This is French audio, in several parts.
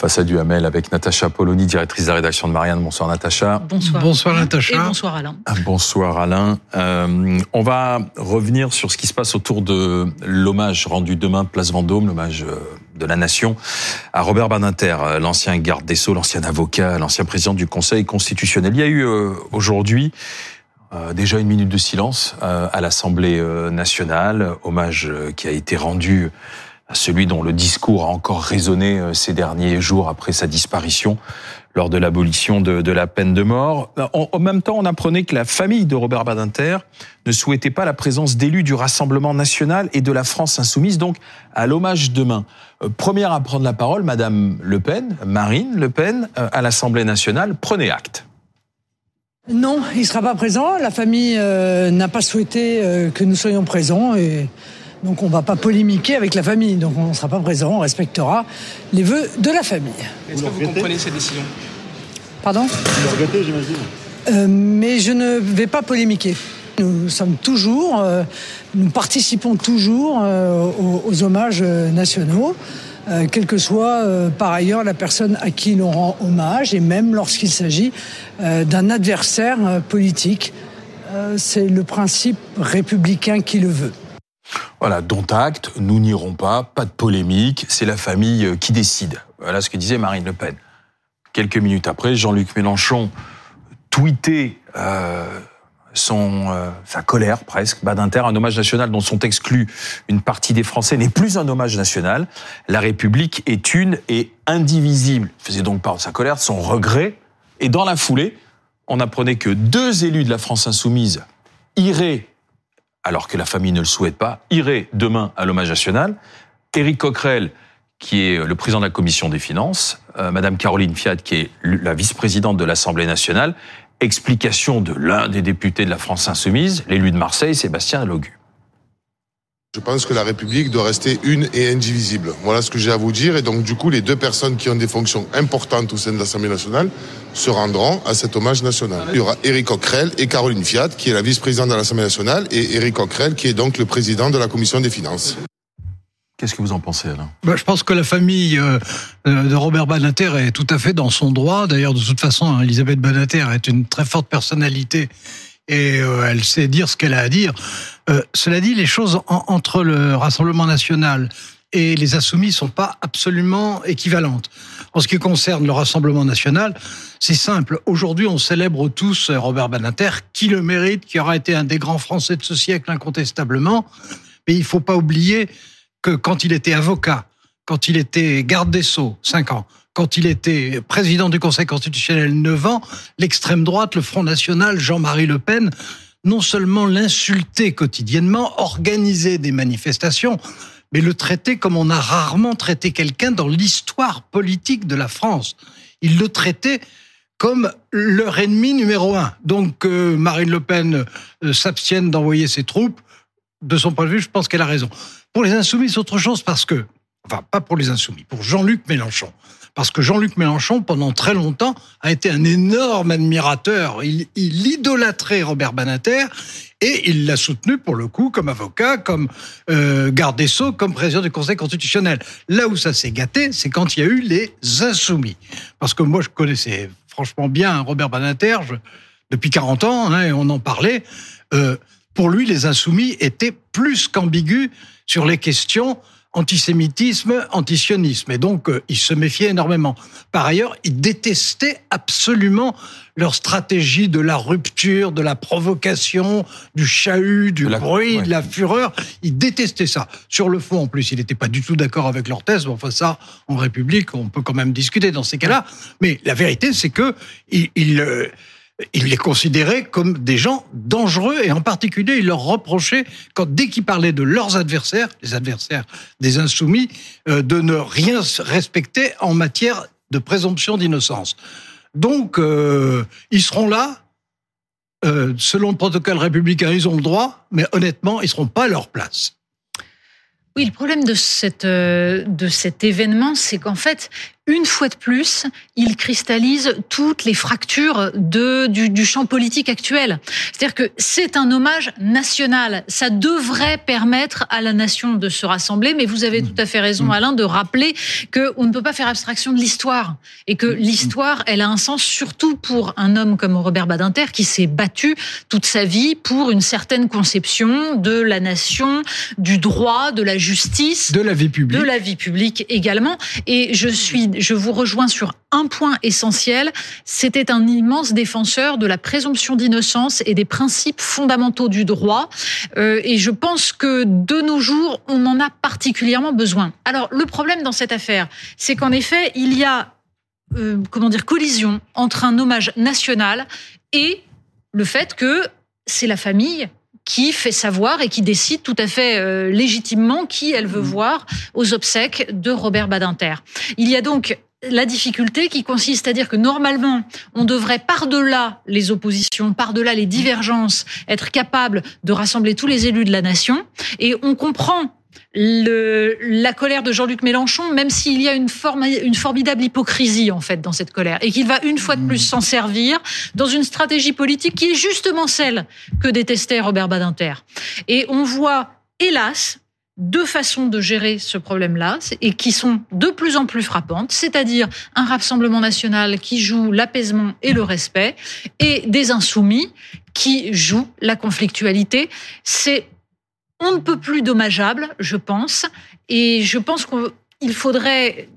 Face à Duhamel avec Natacha Polony, directrice de la rédaction de Marianne. Bonsoir Natacha. Bonsoir. Bonsoir Natacha. Et bonsoir Alain. Bonsoir Alain. Euh, on va revenir sur ce qui se passe autour de l'hommage rendu demain place Vendôme, l'hommage euh, de la nation à Robert Badinter, euh, l'ancien garde des Sceaux, l'ancien avocat, l'ancien président du Conseil constitutionnel. Il y a eu euh, déjà une minute de silence à l'Assemblée nationale, hommage qui a été rendu celui dont le discours a encore résonné euh, ces derniers jours après sa disparition lors de l'abolition de, la peine de mort. En, même temps, on apprenait que la famille de Robert Badinter ne souhaitait pas la présence d'élus du Rassemblement national et de la France insoumise, donc à l'hommage demain. Euh, première à prendre la parole, Madame Le Pen, Marine Le Pen, euh, à l'Assemblée nationale. Prenez acte. Non, il ne sera pas présent. La famille n'a pas souhaité que nous soyons présents et donc on ne va pas polémiquer avec la famille. Donc on ne sera pas présent, on respectera les vœux de la famille. Est-ce que vous comprenez cette décision? Pardon? Vous regrettez, j'imagine. Euh, mais je ne vais pas polémiquer. Nous sommes toujours, euh, nous participons toujours euh, aux, hommages nationaux, quelle que soit par ailleurs la personne à qui l'on rend hommage, et même lorsqu'il s'agit d'un adversaire politique. C'est le principe républicain qui le veut. Voilà, dont acte, nous n'irons pas, pas de polémique, c'est la famille euh, qui décide. Voilà ce que disait Marine Le Pen. Quelques minutes après, Jean-Luc Mélenchon tweetait euh, son, euh, sa colère presque, Badinter, un hommage national dont sont exclus une partie des Français n'est plus un hommage national. La République est une et indivisible. Il faisait donc part de sa colère, de son regret. Et dans la foulée, on apprenait que deux élus de la France insoumise iraient alors que la famille ne le souhaite pas, irait demain à l'hommage national. Éric Coquerel, qui est le président de la commission des finances, euh, Madame Caroline Fiat, qui est la vice-présidente de l'Assemblée nationale, explication de l'un des députés de la France insoumise, l'élu de Marseille, Sébastien Logu. Je pense que la République doit rester une et indivisible. Voilà ce que j'ai à vous dire. Et donc, du coup, les deux personnes qui ont des fonctions importantes au sein de l'Assemblée nationale se rendront à cet hommage national. Il y aura Éric Coquerel et Caroline Fiat, qui est la vice-présidente de l'Assemblée nationale, et Éric Coquerel, qui est donc le président de la Commission des finances. Qu'est-ce que vous en pensez, Alain? Bah, Je pense que la famille euh, euh, de Robert Badinter est tout à fait dans son droit. D'ailleurs, de toute façon, hein, Elisabeth Badinter est une très forte personnalité et euh, elle sait dire ce qu'elle a à dire. Cela dit, les choses entre le Rassemblement national et les insoumis sont pas absolument équivalentes. En ce qui concerne le Rassemblement national, c'est simple. Aujourd'hui, on célèbre tous Robert Badinter, qui le mérite, qui aura été un des grands Français de ce siècle incontestablement. Mais il faut pas oublier que quand il était avocat, quand il était garde des Sceaux, 5 ans, quand il était président du Conseil constitutionnel 9 ans, l'extrême droite, le Front National, Jean-Marie Le Pen, non seulement l'insultait quotidiennement, organisait des manifestations, mais le traitait comme on a rarement traité quelqu'un dans l'histoire politique de la France. Il le traitait comme leur ennemi numéro un. Donc euh, Marine Le Pen euh, s'abstienne d'envoyer ses troupes. De son point de vue, je pense qu'elle a raison. Pour les insoumis, c'est autre chose parce que, enfin pas pour les insoumis, pour Jean-Luc Mélenchon parce que Jean-Luc Mélenchon, pendant très longtemps, a été un énorme admirateur. Il, idolâtrait Robert Banater et il l'a soutenu pour le coup comme avocat, comme euh, garde des sceaux, comme président du Conseil constitutionnel. Là où ça s'est gâté, c'est quand il y a eu les insoumis. Parce que moi, je connaissais franchement bien Robert Banater depuis 40 ans, hein, et on en parlait. Euh, pour lui, les insoumis étaient plus qu'ambigus sur les questions antisémitisme, antisionisme. Et donc, euh, ils se méfiaient énormément. Par ailleurs, ils détestaient absolument leur stratégie de la rupture, de la provocation, du chahut, du bruit, de la fureur. Ils détestaient ça. Sur le fond, en plus, il n'était pas du tout d'accord avec leur thèse. Enfin, ça, en République, on peut quand même discuter dans ces cas-là. Mais la vérité, c'est que euh, il les considérait comme des gens dangereux et en particulier, il leur reprochait, quand dès qu'ils parlaient de leurs adversaires, les adversaires des insoumis, euh, de ne rien respecter en matière de présomption d'innocence. Donc, euh, ils seront là. Euh, selon le protocole républicain, ils ont le droit, mais honnêtement, ils seront pas à leur place. Oui, le problème de, cette, de cet événement, c'est qu'en fait, une fois de plus, il cristallise toutes les fractures de, du, champ politique actuel. C'est-à-dire que c'est un hommage national. Ça devrait permettre à la nation de se rassembler, mais vous avez tout à fait raison, Alain, de rappeler qu'on ne peut pas faire abstraction de l'histoire et que l'histoire, elle a un sens surtout pour un homme comme Robert Badinter qui s'est battu toute sa vie pour une certaine conception de la nation, du droit, de la justice, de la vie publique, de la vie publique également. Et je suis je vous rejoins sur un point essentiel. C'était un immense défenseur de la présomption d'innocence et des principes fondamentaux du droit. Euh, et je pense que de nos jours, on en a particulièrement besoin. Alors, le problème dans cette affaire, c'est qu'en effet, il y a, euh, comment dire, collision entre un hommage national et le fait que c'est la famille qui fait savoir et qui décide tout à fait euh, légitimement qui elle veut mmh. voir aux obsèques de Robert Badinter. Il y a donc la difficulté qui consiste à dire que normalement, on devrait par-delà les oppositions, par-delà les divergences, être capable de rassembler tous les élus de la nation. Et on comprend la colère de Jean-Luc Mélenchon, même s'il y a une, une formidable hypocrisie en fait dans cette colère, et qu'il va une fois de plus s'en servir dans une stratégie politique qui est justement celle que détestait Robert Badinter. Et on voit, hélas, deux façons de gérer ce problème-là et qui sont de plus en plus frappantes, c'est-à-dire un rassemblement national qui joue l'apaisement et le respect et des insoumis qui jouent la conflictualité. C'est on ne peut plus dommageable, je pense. Et je pense qu'il faudrait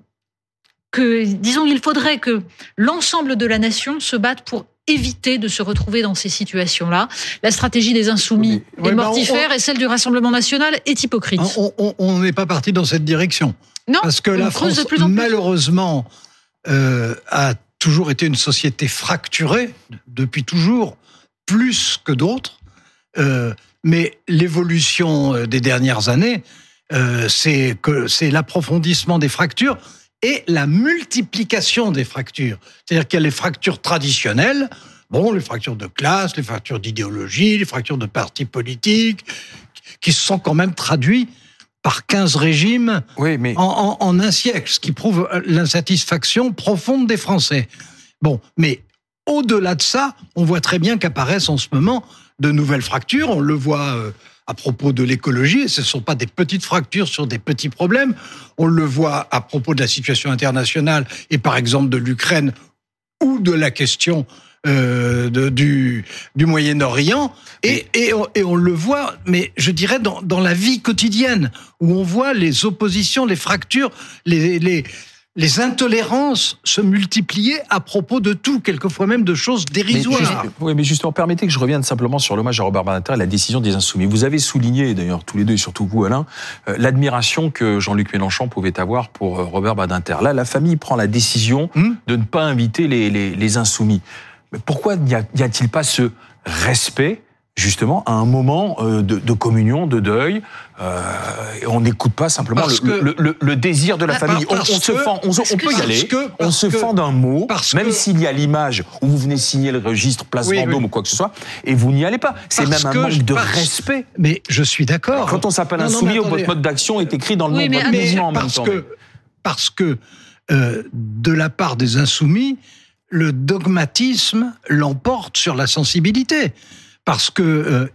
que, disons, il faudrait que l'ensemble de la nation se batte pour éviter de se retrouver dans ces situations-là. La stratégie des insoumis est mortifère et celle du Rassemblement national est hypocrite. On n'est pas parti dans cette direction. Non, parce que la France, malheureusement, euh, a toujours été une société fracturée depuis toujours, plus que d'autres. Euh, mais l'évolution euh, des dernières années, euh, c'est que c'est l'approfondissement des fractures et la multiplication des fractures. C'est-à-dire qu'il y a les fractures traditionnelles, bon, les fractures de classe, les fractures d'idéologie, les fractures de partis politiques, qui se sont quand même traduits par 15 régimes oui, mais... en, en, un siècle, ce qui prouve l'insatisfaction profonde des Français. Bon, mais au-delà de ça, on voit très bien qu'apparaissent en ce moment de nouvelles fractures. On le voit euh, à propos de l'écologie, et ce ne sont pas des petites fractures sur des petits problèmes. On le voit à propos de la situation internationale et par exemple de l'Ukraine ou de la question euh, du, du Moyen-Orient. Et, et, on, le voit, mais je dirais dans, dans la vie quotidienne, où on voit les oppositions, les fractures, les, les, les intolérances se multipliaient à propos de tout, quelquefois même de choses dérisoires. oui, mais justement, permettez que je revienne simplement sur l'hommage à Robert Badinter et la décision des Insoumis. Vous avez souligné, d'ailleurs tous les deux et surtout vous, Alain, euh, l'admiration que Jean-Luc Mélenchon pouvait avoir pour euh, Robert Badinter. Là, la famille prend la décision hmm de ne pas inviter les, les, les Insoumis. Mais pourquoi n'y a-t-il pas ce respect justement à un moment euh, de, de communion, de deuil. Euh, on n'écoute pas simplement le, le, le, désir de la ah, famille. On, on, se fend, on, on peut y aller. Que, on se fend d'un mot, même s'il y a l'image où vous venez signer le registre Place Vendôme ou quoi que ce soit, et vous n'y allez pas. C'est même un manque de respect. Mais je suis d'accord. Quand on s'appelle insoumis, votre mode d'action est écrit dans le nom de votre mouvement en même temps. Que, parce que euh, de la part des insoumis, le dogmatisme l'emporte sur la sensibilité parce que euh,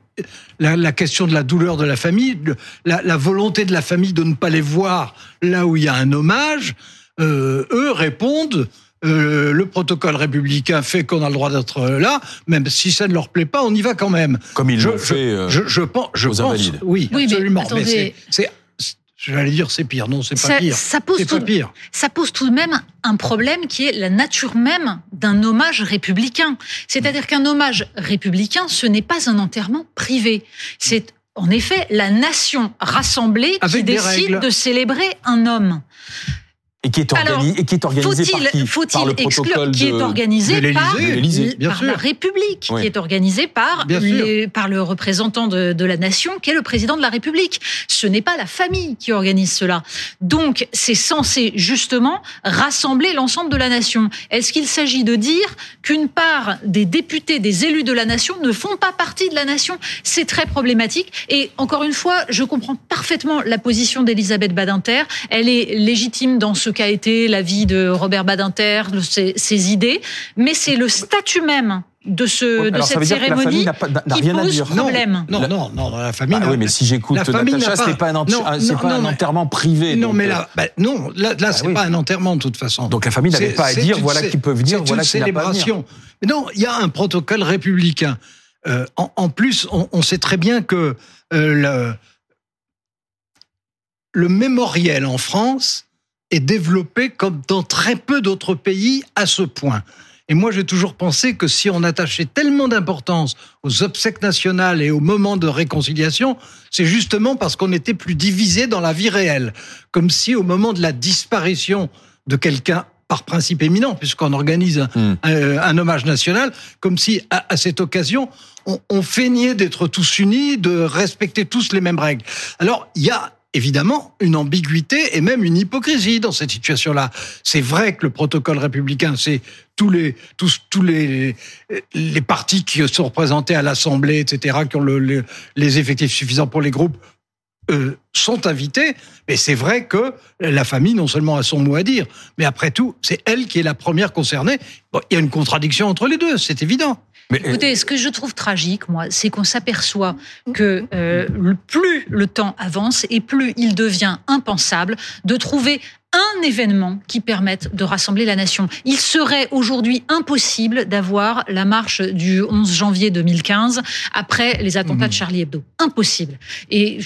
la, question de la douleur de la famille, la, volonté de la famille de ne pas les voir là où il y a un hommage, euh, eux répondent. Euh, le protocole républicain fait qu'on a le droit d'être là, même si ça ne leur plaît pas, on y va quand même. Comme ils l'ont fait je, je, pense, je pense, oui, oui, absolument. Mais, c'est J'allais dire c'est pire, non, c'est pas pire. Ça pose, tout, pire. ça pose tout de même un problème qui est la nature même d'un hommage républicain. C'est-à-dire qu'un hommage républicain, ce n'est pas un enterrement privé. C'est en effet la nation rassemblée qui décide de célébrer un homme. Et qui est, organisé, et qui est organisé par qui Faut-il exclure qui est organisé par, par la République, qui est organisé par, par le représentant de, de, la nation, qui est le président de la République. Ce n'est pas la famille qui organise cela. Donc, c'est censé justement rassembler l'ensemble de la nation. Est-ce qu'il s'agit de dire qu'une part des députés, des élus de la nation ne font pas partie de la nation? C'est très problématique. Et encore une fois, je comprends parfaitement la position d'Elisabeth Badinter. Elle est légitime dans ce qu'a été la vie de Robert Badinter, de ses, ses idées, mais c'est le statut même de, ce, de Alors, cette cérémonie famille n'a pas- n'a qui rien à pose dire. problème. Non, La- non, non, la famille. Bah n'a- oui, mais si j'écoute la famille Natacha, n'a pas- c'est pas un, enti- Non, un- c'est non, pas un non, mais- enterrement privé. Non, donc, mais euh, là, bah, non, là, là c'est oui. pas un enterrement de toute façon. Donc la famille n'avait C'est- pas à c'est dire, une voilà qui peut venir, voilà qui n'a pas à venir. Mais non, il y a un protocole républicain. Euh, en, en plus, on, on sait très bien que euh, le, le mémoriel en France est développé comme dans très peu d'autres pays à ce point. Et moi, j'ai toujours pensé que si on attachait tellement d'importance aux obsèques nationales et aux moments de réconciliation, c'est justement parce qu'on était plus divisé dans la vie réelle. Comme si au moment de la disparition de quelqu'un par principe éminent, puisqu'on organise un, Hmm. un- un hommage national, comme si à, à cette occasion, on, on feignait d'être tous unis, de respecter tous les mêmes règles. Alors, il y a évidemment une ambiguïté et même une hypocrisie dans cette situation-là. C'est vrai que le protocole républicain, c'est tous les tous tous les les partis qui sont représentés à l'Assemblée, etc., qui ont le- le- les effectifs suffisants pour les groupes. euh, sont invités, mais c'est vrai que la famille non seulement a son mot à dire, mais après tout, c'est elle qui est la première concernée. Bon, il y a une contradiction entre les deux, c'est évident. Mais, euh, Écoutez, ce que je trouve tragique, moi, c'est qu'on s'aperçoit que euh, plus le temps avance et plus il devient impensable de trouver un événement qui permette de rassembler la nation. Il serait aujourd'hui impossible d'avoir la marche du 11 janvier 2015 après les attentats de Charlie Hebdo. Impossible. Et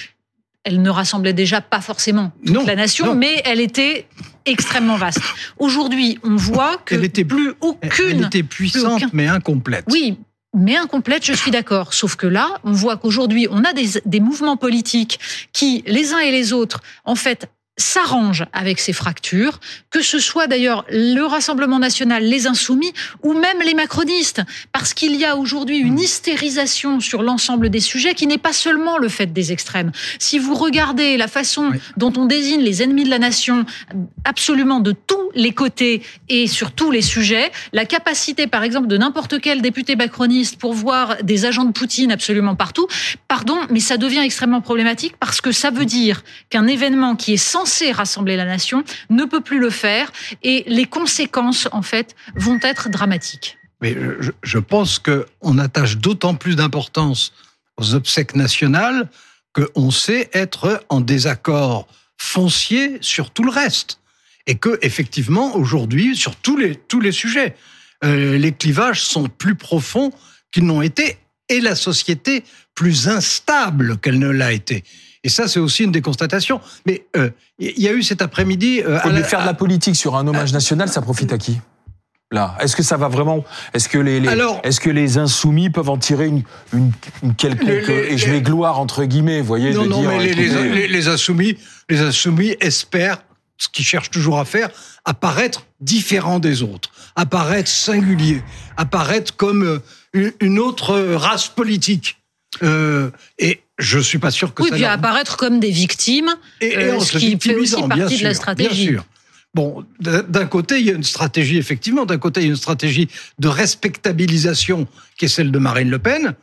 elle ne rassemblait déjà pas forcément toute Non, la nation, non. mais elle était extrêmement vaste. Aujourd'hui, on voit que Elle était- plus Elle aucune était puissante, aucun- mais incomplète. oui, mais incomplète, je suis d'accord. Sauf que là, on voit qu'aujourd'hui, on a des, des mouvements politiques qui, les uns et les autres, en fait, s'arrangent avec ces fractures, que ce soit d'ailleurs le Rassemblement national, les insoumis, ou même les macronistes, parce qu'il y a aujourd'hui une hystérisation sur l'ensemble des sujets qui n'est pas seulement le fait des extrêmes. Si vous regardez la façon Oui. dont on désigne les ennemis de la nation, absolument de tous les côtés et sur tous les sujets, la capacité, par exemple, de n'importe quel député macroniste pour voir des agents de Poutine absolument partout, pardon, mais ça devient extrêmement problématique parce que ça veut dire qu'un événement qui est censé rassembler la nation ne peut plus le faire et les conséquences, en fait, vont être dramatiques. Mais je, je pense qu'on attache d'autant plus d'importance aux obsèques nationales qu'on sait être en désaccord foncier sur tout le reste. Et que, effectivement, aujourd'hui, sur tous les, tous les sujets, euh, les clivages sont plus profonds qu'ils n'ont été et la société plus instable qu'elle ne l'a été. Et ça, c'est aussi une des constatations. Mais euh, il y a eu cet après-midi... euh, la- faire de la politique sur un hommage national, ça profite à qui? Là, est-ce que ça va vraiment? Est-ce que les, les- est-ce que les insoumis peuvent en tirer une, une, une quelconque Les- les- et je vais gloire entre guillemets, vous voyez, Non, de non, dire mais les, les- les- insoumis, les insoumis espèrent, ce qu'ils cherchent toujours à faire, apparaître différent des autres, apparaître singulier, apparaître comme euh, une autre race politique. Euh, et je suis pas sûr que Oui, ça puis leur- apparaître comme des victimes, et, et euh, ce qui fait aussi partie de la stratégie. Bien sûr. Bon, d'un d'un côté, il y a une stratégie, effectivement, d'un côté, il y a une stratégie de respectabilisation qui est celle de Marine Le Pen,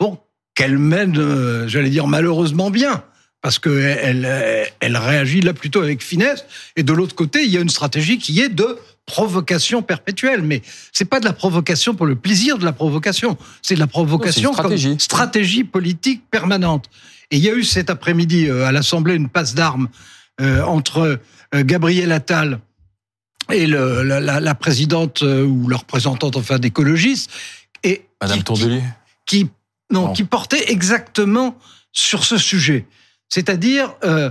bon, qu'elle mène, euh, j'allais dire, malheureusement bien, parce qu'elle elle, elle réagit là plutôt avec finesse, et de l'autre côté, il y a une stratégie qui est de provocation perpétuelle, mais c'est pas de la provocation pour le plaisir de la provocation, c'est de la provocation Non, stratégie. comme stratégie politique permanente. Et il y a eu cet après-midi euh, à l'Assemblée une passe d'armes euh, entre euh, Gabriel Attal et le- la, présidente ou la représentante enfin d'écologistes et Madame qui- Tourdelier. qui non qui portait exactement sur ce sujet. C'est-à-dire euh,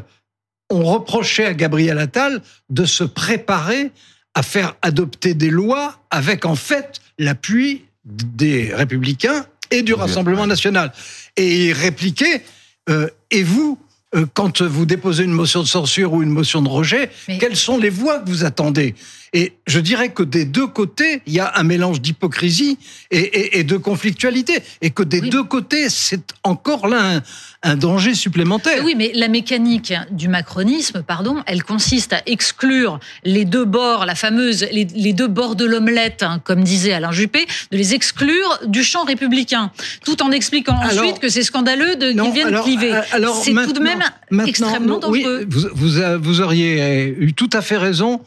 on reprochait à Gabriel Attal de se préparer à faire adopter des lois avec en fait l'appui des républicains et du Rassemblement national. Et il répliquait euh, et vous euh, quand vous déposez une motion de censure ou une motion de rejet, Mais- quelles sont les voix que vous attendez? Et je dirais que des deux côtés, il y a un mélange d'hypocrisie et, et- et de conflictualité. Et que des Oui. deux côtés, c'est encore là un, un danger supplémentaire. Oui, mais la mécanique du macronisme, pardon, elle consiste à exclure les deux bords, la fameuse, les, les deux bords de l'omelette, hein, comme disait Alain Juppé, de les exclure du champ républicain, tout en expliquant Alors- ensuite que c'est scandaleux de- qu'ils viennent alors- cliver. euh, alors C'est tout de même extrêmement oui, dangereux. vous, vous, a- vous auriez eu tout à fait raison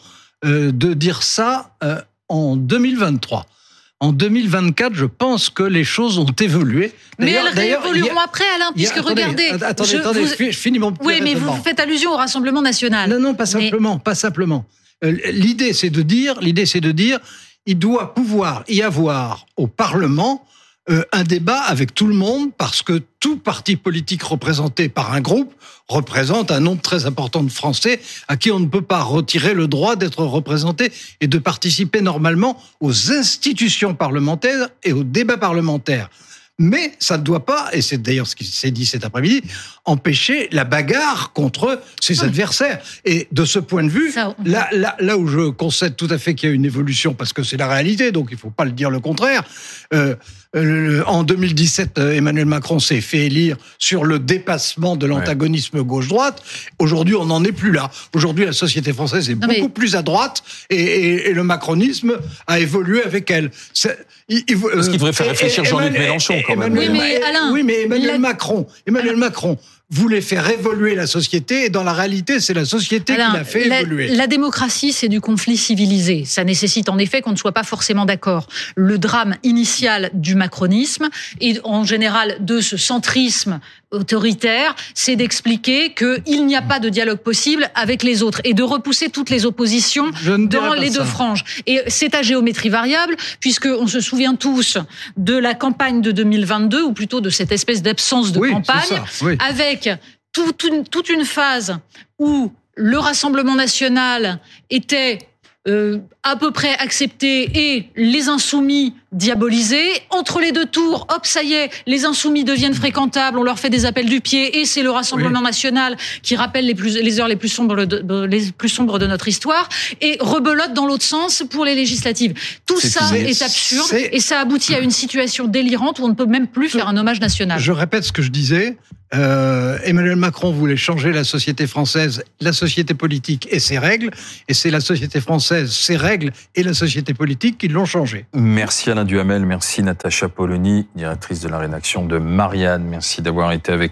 euh, de dire ça euh, en 2023. En 2024, je pense que les choses ont évolué. Mais elles a- réévolueront après, Alain, a- puisque attendez, regardez. att- Attendez, je- attendez, vous- je, finis- mon petit Oui, mais vous faites allusion au Rassemblement national. Non, non, pas Mais- simplement, pas simplement. Euh, L'idée, c'est de dire, l'idée, c'est de dire, il doit pouvoir y avoir au Parlement euh, un débat avec tout le monde parce que tout parti politique représenté par un groupe représente un nombre très important de Français à qui on ne peut pas retirer le droit d'être représenté et de participer normalement aux institutions parlementaires et aux débats parlementaires. Mais ça ne doit pas, et c'est d'ailleurs ce qui s'est dit cet après-midi, empêcher la bagarre contre ses adversaires. Et de ce point de vue, Ça- là, là, là où je concède tout à fait qu'il y a une évolution, parce que c'est la réalité, donc il faut pas le dire le contraire. euh, euh, en 2017, euh, Emmanuel Macron s'est fait élire sur le dépassement de l'antagonisme gauche-droite. Aujourd'hui, on n'en est plus là. Aujourd'hui, la société française est Non, beaucoup mais- plus à droite et, et- et le macronisme a évolué avec elle. Il- Parce qu'il devrait faire et- réfléchir Jean-Luc Mélenchon, quand même. Emmanuel- Oui, mais Alain, oui, mais Emmanuel la- Macron, Emmanuel Macron voulait faire évoluer la société et dans la réalité, c'est la société qui l'a fait la, évoluer. la démocratie, c'est du conflit civilisé. Ça nécessite en effet qu'on ne soit pas forcément d'accord. Le drame initial du macronisme et en général de ce centrisme autoritaire, c'est d'expliquer qu'il n'y a pas de dialogue possible avec les autres et de repousser toutes les oppositions dans les ça. deux franges. Et c'est à géométrie variable, puisque on se souvient tous de la campagne de 2022, ou plutôt de cette espèce d'absence de Oui, campagne, ça, oui. avec toute une, toute une phase où le Rassemblement national était euh, à peu près accepté et les insoumis diabolisés. Entre les deux tours, hop, ça y est, les insoumis deviennent fréquentables, on leur fait des appels du pied et c'est le Rassemblement national qui rappelle les, plus, les heures les plus, sombres de, de- les plus sombres de notre histoire et rebelote dans l'autre sens pour les législatives. Tout ça est absurde et ça aboutit à une situation délirante où on ne peut même plus faire un hommage national. Je répète ce que je disais. Euh, Emmanuel Macron voulait changer la société française, la société politique et ses règles, et c'est la société française, ses règles et la société politique qui l'ont changé. Merci Alain Duhamel, merci Natacha Polony, directrice de la rédaction de Marianne. Merci d'avoir été avec nous.